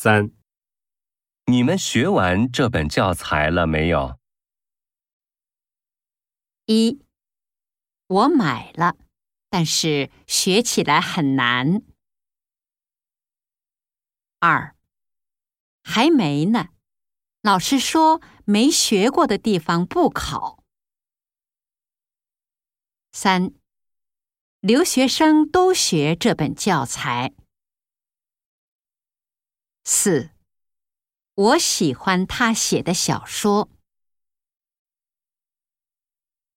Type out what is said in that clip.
三、你们学完这本教材了没有？一，我买了，但是学起来很难。二，还没呢，老师说没学过的地方不考。三，留学生都学这本教材。四，我喜欢他写的小说。